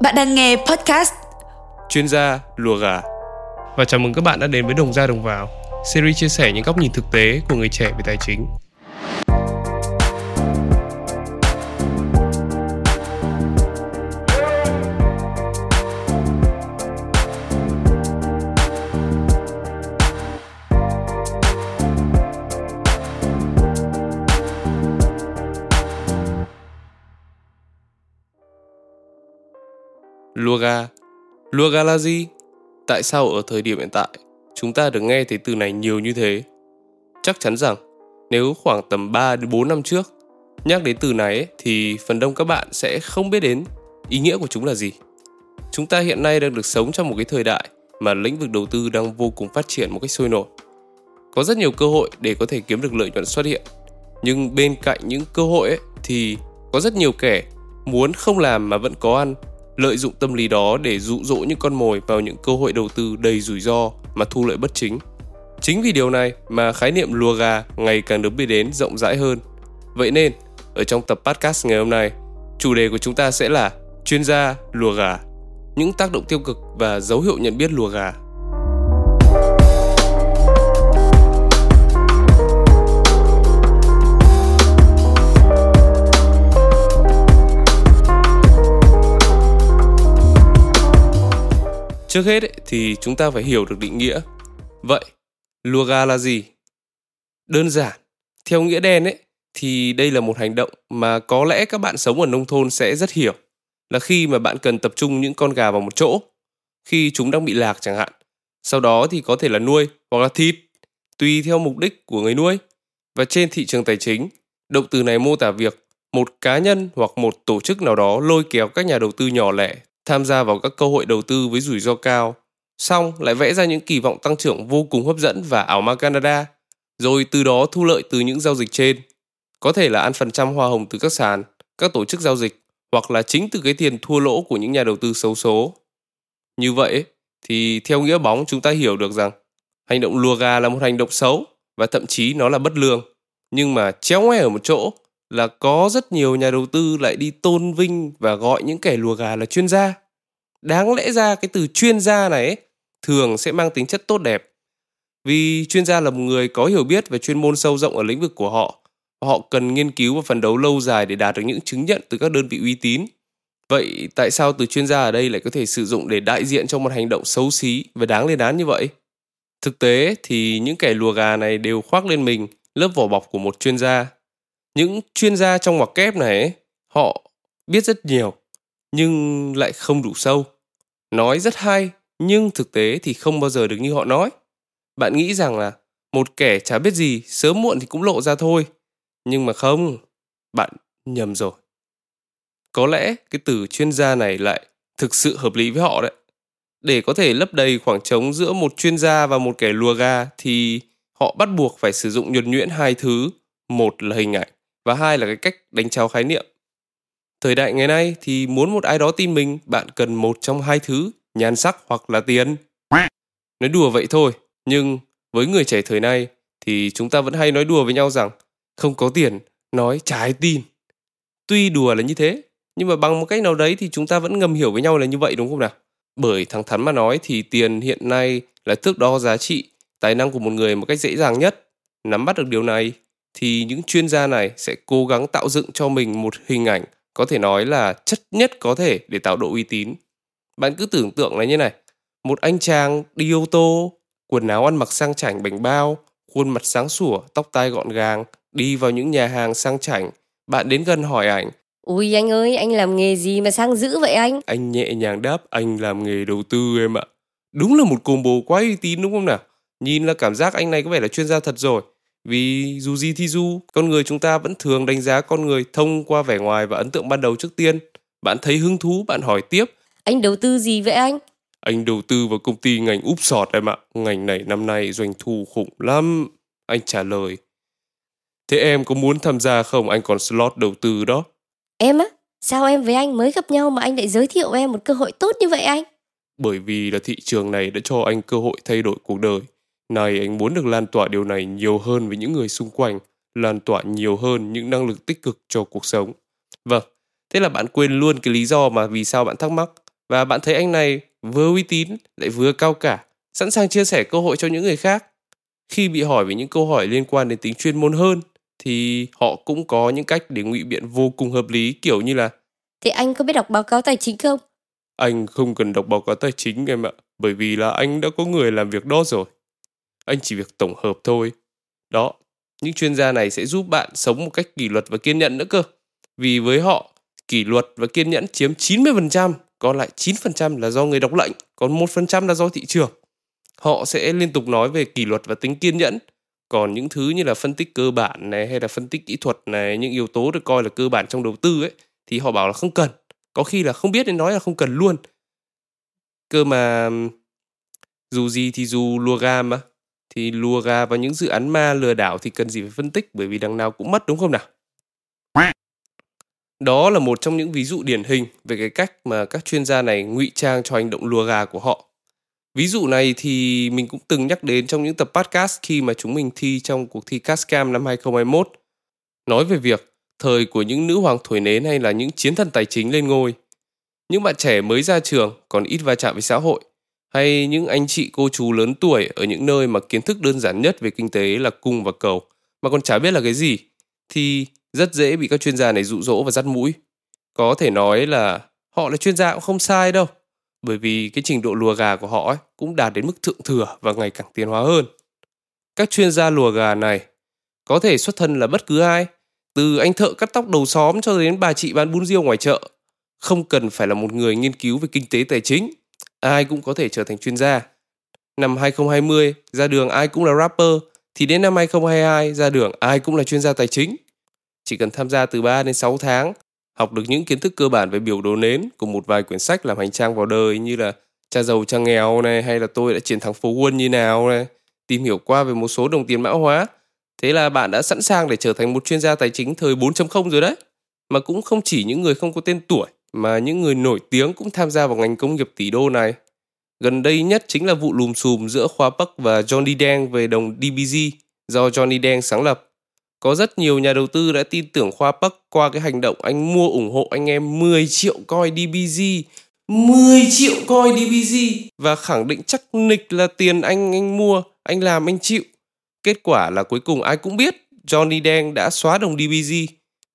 Bạn đang nghe podcast chuyên gia lùa gà. Và chào mừng các bạn đã đến với Đồng ra Đồng vào, series chia sẻ những góc nhìn thực tế của người trẻ về tài chính. Luga. Luga là gì? Tại sao ở thời điểm hiện tại chúng ta được nghe thấy từ này nhiều như thế? Chắc chắn rằng nếu khoảng tầm 3 đến 4 năm trước nhắc đến từ này ấy, thì phần đông các bạn sẽ không biết đến ý nghĩa của chúng là gì. Chúng ta hiện nay đang được sống trong một cái thời đại mà lĩnh vực đầu tư đang vô cùng phát triển một cách sôi nổi. Có rất nhiều cơ hội để có thể kiếm được lợi nhuận xuất hiện. Nhưng bên cạnh những cơ hội ấy, thì có rất nhiều kẻ muốn không làm mà vẫn có ăn lợi dụng tâm lý đó để dụ dỗ những con mồi vào những cơ hội đầu tư đầy rủi ro mà thu lợi bất chính. Chính vì điều này mà khái niệm lùa gà ngày càng được biết đến rộng rãi hơn. Vậy nên, ở trong tập podcast ngày hôm nay, chủ đề của chúng ta sẽ là chuyên gia lùa gà, những tác động tiêu cực và dấu hiệu nhận biết lùa gà. Trước hết ấy, thì chúng ta phải hiểu được định nghĩa. Vậy, lùa gà là gì? Đơn giản, theo nghĩa đen ấy thì đây là một hành động mà có lẽ các bạn sống ở nông thôn sẽ rất hiểu. Là khi mà bạn cần tập trung những con gà vào một chỗ, khi chúng đang bị lạc chẳng hạn. Sau đó thì có thể là nuôi hoặc là thịt, tùy theo mục đích của người nuôi. Và trên thị trường tài chính, động từ này mô tả việc một cá nhân hoặc một tổ chức nào đó lôi kéo các nhà đầu tư nhỏ lẻ tham gia vào các cơ hội đầu tư với rủi ro cao, xong lại vẽ ra những kỳ vọng tăng trưởng vô cùng hấp dẫn và ảo ma Canada, rồi từ đó thu lợi từ những giao dịch trên. Có thể là ăn phần trăm hoa hồng từ các sàn, các tổ chức giao dịch, hoặc là chính từ cái tiền thua lỗ của những nhà đầu tư xấu số. Như vậy, thì theo nghĩa bóng chúng ta hiểu được rằng hành động lùa gà là một hành động xấu và thậm chí nó là bất lương. Nhưng mà chéo ngoe ở một chỗ là có rất nhiều nhà đầu tư lại đi tôn vinh và gọi những kẻ lùa gà là chuyên gia. Đáng lẽ ra cái từ chuyên gia này ấy, thường sẽ mang tính chất tốt đẹp. Vì chuyên gia là một người có hiểu biết về chuyên môn sâu rộng ở lĩnh vực của họ. Họ cần nghiên cứu và phấn đấu lâu dài để đạt được những chứng nhận từ các đơn vị uy tín. Vậy tại sao từ chuyên gia ở đây lại có thể sử dụng để đại diện cho một hành động xấu xí và đáng lên án như vậy? Thực tế thì những kẻ lùa gà này đều khoác lên mình lớp vỏ bọc của một chuyên gia những chuyên gia trong ngoặc kép này ấy, họ biết rất nhiều nhưng lại không đủ sâu nói rất hay, nhưng thực tế thì không bao giờ được như họ nói. Bạn nghĩ rằng là một kẻ chả biết gì, sớm muộn thì cũng lộ ra thôi. Nhưng mà không, bạn nhầm rồi. Có lẽ cái từ chuyên gia này lại thực sự hợp lý với họ đấy. Để có thể lấp đầy khoảng trống giữa một chuyên gia và một kẻ lùa ga thì họ bắt buộc phải sử dụng nhuần nhuyễn hai thứ. Một là hình ảnh và hai là cái cách đánh trao khái niệm. Thời đại ngày nay thì muốn một ai đó tin mình, bạn cần một trong hai thứ, nhan sắc hoặc là tiền. Nói đùa vậy thôi, nhưng với người trẻ thời nay thì chúng ta vẫn hay nói đùa với nhau rằng không có tiền, nói trái tin. Tuy đùa là như thế, nhưng mà bằng một cách nào đấy thì chúng ta vẫn ngầm hiểu với nhau là như vậy đúng không nào? Bởi thẳng thắn mà nói thì tiền hiện nay là thước đo giá trị, tài năng của một người một cách dễ dàng nhất. Nắm bắt được điều này thì những chuyên gia này sẽ cố gắng tạo dựng cho mình một hình ảnh có thể nói là chất nhất có thể để tạo độ uy tín. Bạn cứ tưởng tượng là như này, một anh chàng đi ô tô, quần áo ăn mặc sang chảnh bánh bao, khuôn mặt sáng sủa, tóc tai gọn gàng, đi vào những nhà hàng sang chảnh, bạn đến gần hỏi ảnh. Ui anh ơi, anh làm nghề gì mà sang dữ vậy anh? Anh nhẹ nhàng đáp, anh làm nghề đầu tư em ạ. Đúng là một combo quá uy tín đúng không nào? Nhìn là cảm giác anh này có vẻ là chuyên gia thật rồi. Vì dù gì thì dù, con người chúng ta vẫn thường đánh giá con người thông qua vẻ ngoài và ấn tượng ban đầu trước tiên. Bạn thấy hứng thú, bạn hỏi tiếp. Anh đầu tư gì vậy anh? Anh đầu tư vào công ty ngành úp sọt em ạ. Ngành này năm nay doanh thu khủng lắm. Anh trả lời. Thế em có muốn tham gia không? Anh còn slot đầu tư đó. Em á? Sao em với anh mới gặp nhau mà anh lại giới thiệu em một cơ hội tốt như vậy anh? Bởi vì là thị trường này đã cho anh cơ hội thay đổi cuộc đời. Này anh muốn được lan tỏa điều này nhiều hơn với những người xung quanh, lan tỏa nhiều hơn những năng lực tích cực cho cuộc sống. Vâng, thế là bạn quên luôn cái lý do mà vì sao bạn thắc mắc. Và bạn thấy anh này vừa uy tín lại vừa cao cả, sẵn sàng chia sẻ cơ hội cho những người khác. Khi bị hỏi về những câu hỏi liên quan đến tính chuyên môn hơn, thì họ cũng có những cách để ngụy biện vô cùng hợp lý kiểu như là Thế anh có biết đọc báo cáo tài chính không? Anh không cần đọc báo cáo tài chính em ạ, bởi vì là anh đã có người làm việc đó rồi. Anh chỉ việc tổng hợp thôi. Đó, những chuyên gia này sẽ giúp bạn sống một cách kỷ luật và kiên nhẫn nữa cơ. Vì với họ, kỷ luật và kiên nhẫn chiếm 90%, còn lại 9% là do người đọc lệnh, còn 1% là do thị trường. Họ sẽ liên tục nói về kỷ luật và tính kiên nhẫn. Còn những thứ như là phân tích cơ bản này hay là phân tích kỹ thuật này, những yếu tố được coi là cơ bản trong đầu tư ấy, thì họ bảo là không cần. Có khi là không biết nên nói là không cần luôn. Cơ mà dù gì thì dù lùa gà mà thì lùa gà vào những dự án ma lừa đảo thì cần gì phải phân tích, bởi vì đằng nào cũng mất, đúng không nào? Đó là một trong những ví dụ điển hình về cái cách mà các chuyên gia này ngụy trang cho hành động lùa gà của họ. Ví dụ này thì mình cũng từng nhắc đến trong những tập podcast khi mà chúng mình thi trong cuộc thi Cascam năm 2021. Nói về việc thời của những nữ hoàng thổi nến hay là những chiến thần tài chính lên ngôi. Những bạn trẻ mới ra trường còn ít va chạm với xã hội hay những anh chị cô chú lớn tuổi ở những nơi mà kiến thức đơn giản nhất về kinh tế là cung và cầu mà còn chả biết là cái gì thì rất dễ bị các chuyên gia này dụ dỗ và dắt mũi. Có thể nói là họ là chuyên gia cũng không sai đâu bởi vì cái trình độ lùa gà của họ ấy cũng đạt đến mức thượng thừa và ngày càng tiến hóa hơn. Các chuyên gia lùa gà này có thể xuất thân là bất cứ ai, từ anh thợ cắt tóc đầu xóm cho đến bà chị bán bún riêu ngoài chợ, không cần phải là một người nghiên cứu về kinh tế tài chính ai cũng có thể trở thành chuyên gia. Năm 2020, ra đường ai cũng là rapper, thì đến năm 2022, ra đường ai cũng là chuyên gia tài chính. Chỉ cần tham gia từ 3 đến 6 tháng, học được những kiến thức cơ bản về biểu đồ nến cùng một vài quyển sách làm hành trang vào đời như là cha giàu cha nghèo này hay là tôi đã chiến thắng phố quân như nào này, tìm hiểu qua về một số đồng tiền mã hóa. Thế là bạn đã sẵn sàng để trở thành một chuyên gia tài chính thời 4.0 rồi đấy. Mà cũng không chỉ những người không có tên tuổi mà những người nổi tiếng cũng tham gia vào ngành công nghiệp tỷ đô này. Gần đây nhất chính là vụ lùm xùm giữa Khoa Bắc và Johnny Deng về đồng DBG do Johnny Deng sáng lập. Có rất nhiều nhà đầu tư đã tin tưởng Khoa Bắc qua cái hành động anh mua ủng hộ anh em 10 triệu coin DBG 10 triệu coin DBG và khẳng định chắc nịch là tiền anh anh mua, anh làm anh chịu. Kết quả là cuối cùng ai cũng biết Johnny Deng đã xóa đồng DBG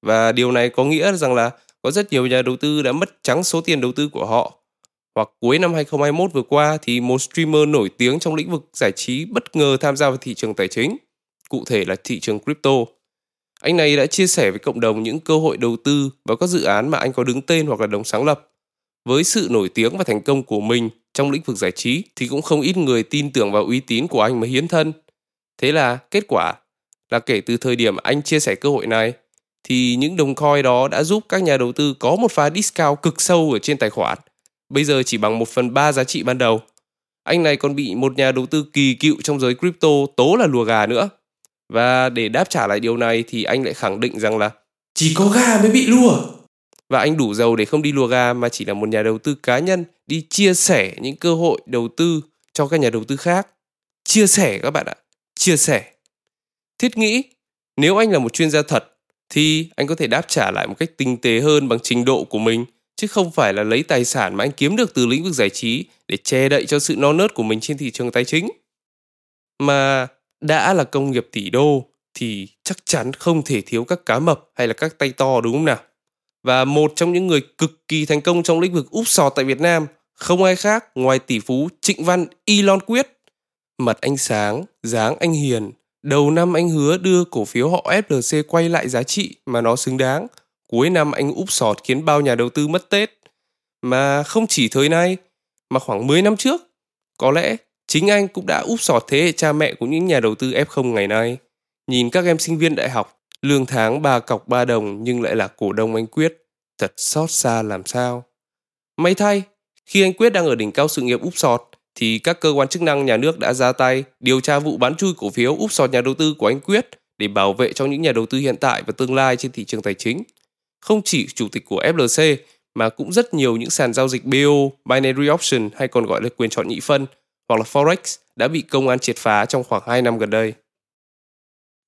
và điều này có nghĩa rằng là có rất nhiều nhà đầu tư đã mất trắng số tiền đầu tư của họ. Hoặc cuối năm 2021 vừa qua thì một streamer nổi tiếng trong lĩnh vực giải trí bất ngờ tham gia vào thị trường tài chính, cụ thể là thị trường crypto. Anh này đã chia sẻ với cộng đồng những cơ hội đầu tư vào các dự án mà anh có đứng tên hoặc là đồng sáng lập. Với sự nổi tiếng và thành công của mình trong lĩnh vực giải trí thì cũng không ít người tin tưởng vào uy tín của anh mà hiến thân. Thế là kết quả là kể từ thời điểm anh chia sẻ cơ hội này thì những đồng coin đó đã giúp các nhà đầu tư có một pha discount cực sâu ở trên tài khoản. Bây giờ chỉ bằng 1 phần 3 giá trị ban đầu. Anh này còn bị một nhà đầu tư kỳ cựu trong giới crypto tố là lùa gà nữa. Và để đáp trả lại điều này thì anh lại khẳng định rằng là chỉ có gà mới bị lùa. Và anh đủ giàu để không đi lùa gà mà chỉ là một nhà đầu tư cá nhân đi chia sẻ những cơ hội đầu tư cho các nhà đầu tư khác. Chia sẻ các bạn ạ, chia sẻ. Thiết nghĩ, nếu anh là một chuyên gia thật thì anh có thể đáp trả lại một cách tinh tế hơn bằng trình độ của mình chứ không phải là lấy tài sản mà anh kiếm được từ lĩnh vực giải trí để che đậy cho sự non nớt của mình trên thị trường tài chính. Mà đã là công nghiệp tỷ đô thì chắc chắn không thể thiếu các cá mập hay là các tay to đúng không nào? Và một trong những người cực kỳ thành công trong lĩnh vực úp sọt tại Việt Nam không ai khác ngoài tỷ phú Trịnh Văn Elon Quyết. Mặt anh sáng, dáng anh hiền, Đầu năm anh hứa đưa cổ phiếu họ FLC quay lại giá trị mà nó xứng đáng. Cuối năm anh úp sọt khiến bao nhà đầu tư mất Tết. Mà không chỉ thời nay, mà khoảng 10 năm trước, có lẽ chính anh cũng đã úp sọt thế hệ cha mẹ của những nhà đầu tư F0 ngày nay. Nhìn các em sinh viên đại học, lương tháng ba cọc ba đồng nhưng lại là cổ đông anh Quyết. Thật xót xa làm sao. May thay, khi anh Quyết đang ở đỉnh cao sự nghiệp úp sọt, thì các cơ quan chức năng nhà nước đã ra tay điều tra vụ bán chui cổ phiếu úp sọt nhà đầu tư của anh Quyết để bảo vệ cho những nhà đầu tư hiện tại và tương lai trên thị trường tài chính. Không chỉ chủ tịch của FLC mà cũng rất nhiều những sàn giao dịch BO, binary option hay còn gọi là quyền chọn nhị phân hoặc là forex đã bị công an triệt phá trong khoảng 2 năm gần đây.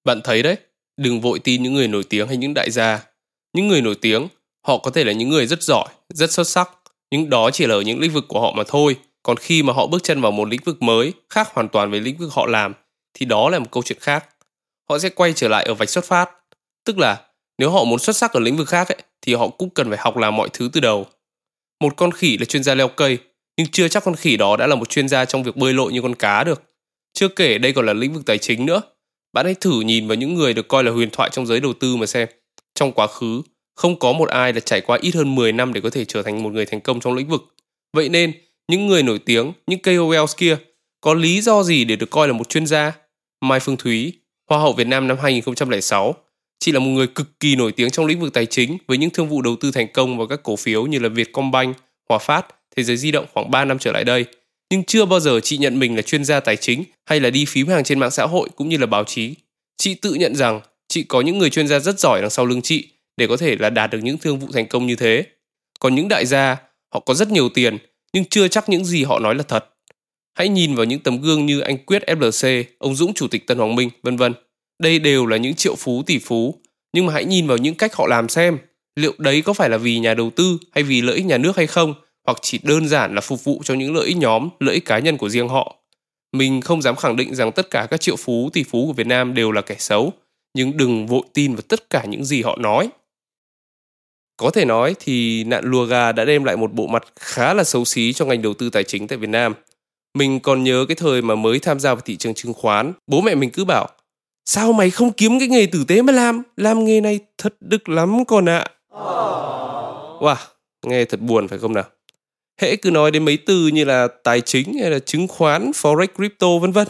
Bạn thấy đấy, đừng vội tin những người nổi tiếng hay những đại gia. Những người nổi tiếng, họ có thể là những người rất giỏi, rất xuất sắc, nhưng đó chỉ là ở những lĩnh vực của họ mà thôi. Còn khi mà họ bước chân vào một lĩnh vực mới, khác hoàn toàn với lĩnh vực họ làm, thì đó là một câu chuyện khác. Họ sẽ quay trở lại ở vạch xuất phát. Tức là nếu họ muốn xuất sắc ở lĩnh vực khác ấy, thì họ cũng cần phải học làm mọi thứ từ đầu. Một con khỉ là chuyên gia leo cây, nhưng chưa chắc con khỉ đó đã là một chuyên gia trong việc bơi lội như con cá được. Chưa kể đây còn là lĩnh vực tài chính nữa. Bạn hãy thử nhìn vào những người được coi là huyền thoại trong giới đầu tư mà xem. Trong quá khứ, không có một ai là trải qua ít hơn 10 năm để có thể trở thành một người thành công trong lĩnh vực. Vậy nên, những người nổi tiếng, những KOLs kia, có lý do gì để được coi là một chuyên gia? Mai Phương Thúy, Hoa hậu Việt Nam năm 2006, chị là một người cực kỳ nổi tiếng trong lĩnh vực tài chính với những thương vụ đầu tư thành công vào các cổ phiếu như là Vietcombank, Hòa Phát, Thế giới di động khoảng 3 năm trở lại đây. Nhưng chưa bao giờ chị nhận mình là chuyên gia tài chính hay là đi phím hàng trên mạng xã hội cũng như là báo chí. Chị tự nhận rằng chị có những người chuyên gia rất giỏi đằng sau lưng chị để có thể là đạt được những thương vụ thành công như thế. Còn những đại gia, họ có rất nhiều tiền nhưng chưa chắc những gì họ nói là thật. Hãy nhìn vào những tấm gương như anh Quyết FLC, ông Dũng Chủ tịch Tân Hoàng Minh, vân vân. Đây đều là những triệu phú tỷ phú, nhưng mà hãy nhìn vào những cách họ làm xem, liệu đấy có phải là vì nhà đầu tư hay vì lợi ích nhà nước hay không, hoặc chỉ đơn giản là phục vụ cho những lợi ích nhóm, lợi ích cá nhân của riêng họ. Mình không dám khẳng định rằng tất cả các triệu phú tỷ phú của Việt Nam đều là kẻ xấu, nhưng đừng vội tin vào tất cả những gì họ nói. Có thể nói thì nạn lùa gà đã đem lại một bộ mặt khá là xấu xí cho ngành đầu tư tài chính tại Việt Nam. Mình còn nhớ cái thời mà mới tham gia vào thị trường chứng khoán, bố mẹ mình cứ bảo Sao mày không kiếm cái nghề tử tế mà làm? Làm nghề này thật đực lắm con ạ. À. Wow, nghe thật buồn phải không nào? Hễ cứ nói đến mấy từ như là tài chính hay là chứng khoán, forex, crypto vân vân.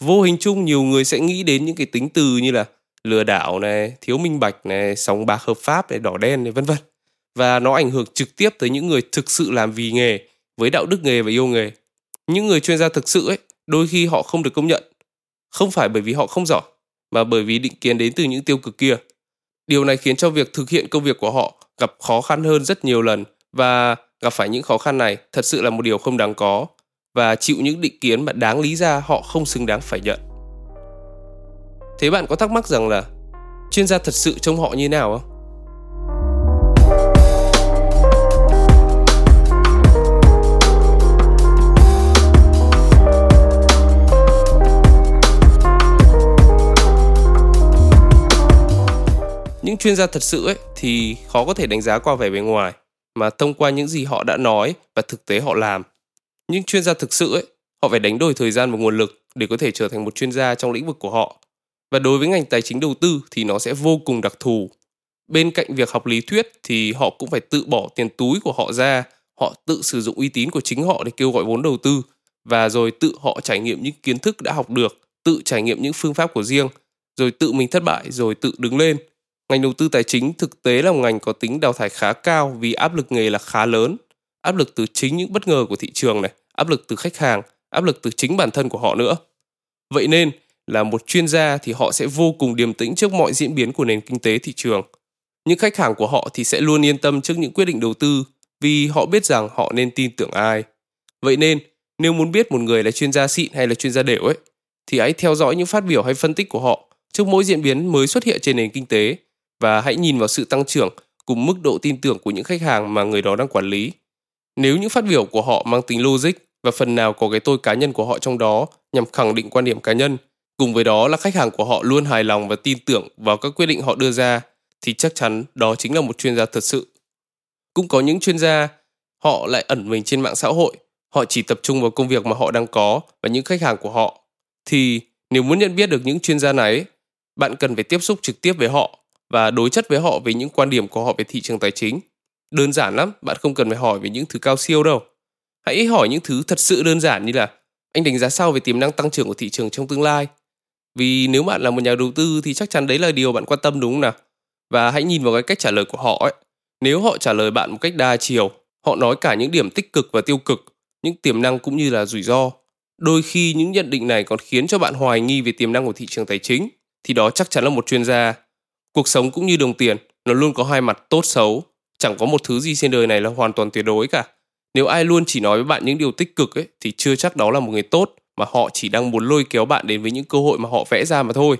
Vô hình chung nhiều người sẽ nghĩ đến những cái tính từ như là lừa đảo này, thiếu minh bạch này, sóng bạc hợp pháp này, đỏ đen này vân vân. Và nó ảnh hưởng trực tiếp tới những người thực sự làm vì nghề, với đạo đức nghề và yêu nghề. Những người chuyên gia thực sự ấy, đôi khi họ không được công nhận. Không phải bởi vì họ không giỏi, mà bởi vì định kiến đến từ những tiêu cực kia. Điều này khiến cho việc thực hiện công việc của họ gặp khó khăn hơn rất nhiều lần và gặp phải những khó khăn này thật sự là một điều không đáng có và chịu những định kiến mà đáng lý ra họ không xứng đáng phải nhận. Thế bạn có thắc mắc rằng là chuyên gia thật sự trông họ như nào không? những chuyên gia thật sự ấy thì khó có thể đánh giá qua vẻ bề ngoài mà thông qua những gì họ đã nói và thực tế họ làm. Những chuyên gia thực sự ấy, họ phải đánh đổi thời gian và nguồn lực để có thể trở thành một chuyên gia trong lĩnh vực của họ. Và đối với ngành tài chính đầu tư thì nó sẽ vô cùng đặc thù. Bên cạnh việc học lý thuyết thì họ cũng phải tự bỏ tiền túi của họ ra, họ tự sử dụng uy tín của chính họ để kêu gọi vốn đầu tư và rồi tự họ trải nghiệm những kiến thức đã học được, tự trải nghiệm những phương pháp của riêng, rồi tự mình thất bại rồi tự đứng lên Ngành đầu tư tài chính thực tế là một ngành có tính đào thải khá cao vì áp lực nghề là khá lớn. Áp lực từ chính những bất ngờ của thị trường này, áp lực từ khách hàng, áp lực từ chính bản thân của họ nữa. Vậy nên là một chuyên gia thì họ sẽ vô cùng điềm tĩnh trước mọi diễn biến của nền kinh tế thị trường. Những khách hàng của họ thì sẽ luôn yên tâm trước những quyết định đầu tư vì họ biết rằng họ nên tin tưởng ai. Vậy nên, nếu muốn biết một người là chuyên gia xịn hay là chuyên gia đều ấy, thì hãy theo dõi những phát biểu hay phân tích của họ trước mỗi diễn biến mới xuất hiện trên nền kinh tế và hãy nhìn vào sự tăng trưởng cùng mức độ tin tưởng của những khách hàng mà người đó đang quản lý. Nếu những phát biểu của họ mang tính logic và phần nào có cái tôi cá nhân của họ trong đó nhằm khẳng định quan điểm cá nhân, cùng với đó là khách hàng của họ luôn hài lòng và tin tưởng vào các quyết định họ đưa ra, thì chắc chắn đó chính là một chuyên gia thật sự. Cũng có những chuyên gia, họ lại ẩn mình trên mạng xã hội, họ chỉ tập trung vào công việc mà họ đang có và những khách hàng của họ. Thì nếu muốn nhận biết được những chuyên gia này, bạn cần phải tiếp xúc trực tiếp với họ và đối chất với họ về những quan điểm của họ về thị trường tài chính. Đơn giản lắm, bạn không cần phải hỏi về những thứ cao siêu đâu. Hãy hỏi những thứ thật sự đơn giản như là anh đánh giá sao về tiềm năng tăng trưởng của thị trường trong tương lai. Vì nếu bạn là một nhà đầu tư thì chắc chắn đấy là điều bạn quan tâm đúng không nào? Và hãy nhìn vào cái cách trả lời của họ ấy. Nếu họ trả lời bạn một cách đa chiều, họ nói cả những điểm tích cực và tiêu cực, những tiềm năng cũng như là rủi ro. Đôi khi những nhận định này còn khiến cho bạn hoài nghi về tiềm năng của thị trường tài chính, thì đó chắc chắn là một chuyên gia Cuộc sống cũng như đồng tiền, nó luôn có hai mặt tốt xấu. Chẳng có một thứ gì trên đời này là hoàn toàn tuyệt đối cả. Nếu ai luôn chỉ nói với bạn những điều tích cực ấy, thì chưa chắc đó là một người tốt, mà họ chỉ đang muốn lôi kéo bạn đến với những cơ hội mà họ vẽ ra mà thôi.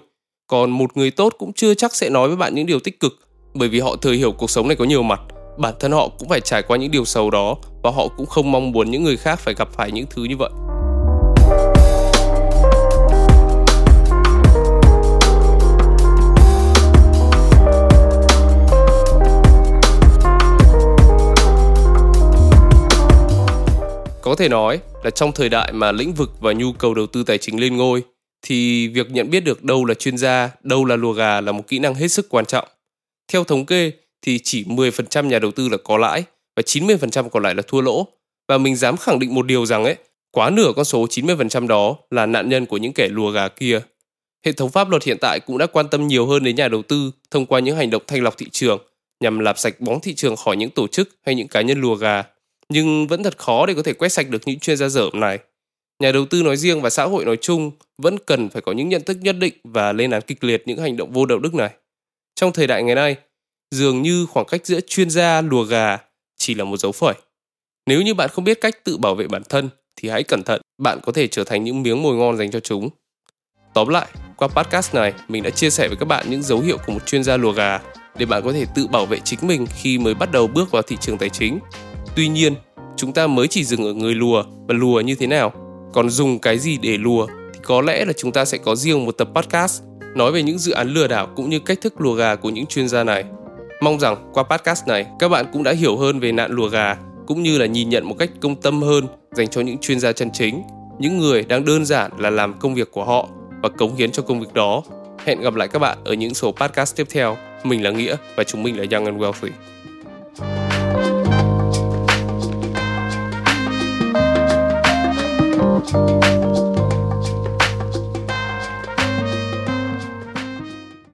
Còn một người tốt cũng chưa chắc sẽ nói với bạn những điều tích cực, bởi vì họ thừa hiểu cuộc sống này có nhiều mặt bản thân họ cũng phải trải qua những điều xấu đó và họ cũng không mong muốn những người khác phải gặp phải những thứ như vậy. Có thể nói là trong thời đại mà lĩnh vực và nhu cầu đầu tư tài chính lên ngôi thì việc nhận biết được đâu là chuyên gia, đâu là lùa gà là một kỹ năng hết sức quan trọng. Theo thống kê thì chỉ 10% nhà đầu tư là có lãi và 90% còn lại là thua lỗ. Và mình dám khẳng định một điều rằng ấy, quá nửa con số 90% đó là nạn nhân của những kẻ lùa gà kia. Hệ thống pháp luật hiện tại cũng đã quan tâm nhiều hơn đến nhà đầu tư thông qua những hành động thanh lọc thị trường nhằm làm sạch bóng thị trường khỏi những tổ chức hay những cá nhân lùa gà. Nhưng vẫn thật khó để có thể quét sạch được những chuyên gia dởm này. Nhà đầu tư nói riêng và xã hội nói chung vẫn cần phải có những nhận thức nhất định và lên án kịch liệt những hành động vô đạo đức này. Trong thời đại ngày nay, dường như khoảng cách giữa chuyên gia lùa gà chỉ là một dấu phẩy. Nếu như bạn không biết cách tự bảo vệ bản thân thì hãy cẩn thận, bạn có thể trở thành những miếng mồi ngon dành cho chúng. Tóm lại, qua podcast này, mình đã chia sẻ với các bạn những dấu hiệu của một chuyên gia lùa gà để bạn có thể tự bảo vệ chính mình khi mới bắt đầu bước vào thị trường tài chính. Tuy nhiên, chúng ta mới chỉ dừng ở người lùa và lùa như thế nào. Còn dùng cái gì để lùa thì có lẽ là chúng ta sẽ có riêng một tập podcast nói về những dự án lừa đảo cũng như cách thức lùa gà của những chuyên gia này. Mong rằng qua podcast này các bạn cũng đã hiểu hơn về nạn lùa gà cũng như là nhìn nhận một cách công tâm hơn dành cho những chuyên gia chân chính, những người đang đơn giản là làm công việc của họ và cống hiến cho công việc đó. Hẹn gặp lại các bạn ở những số podcast tiếp theo. Mình là Nghĩa và chúng mình là Young and Wealthy. Bye.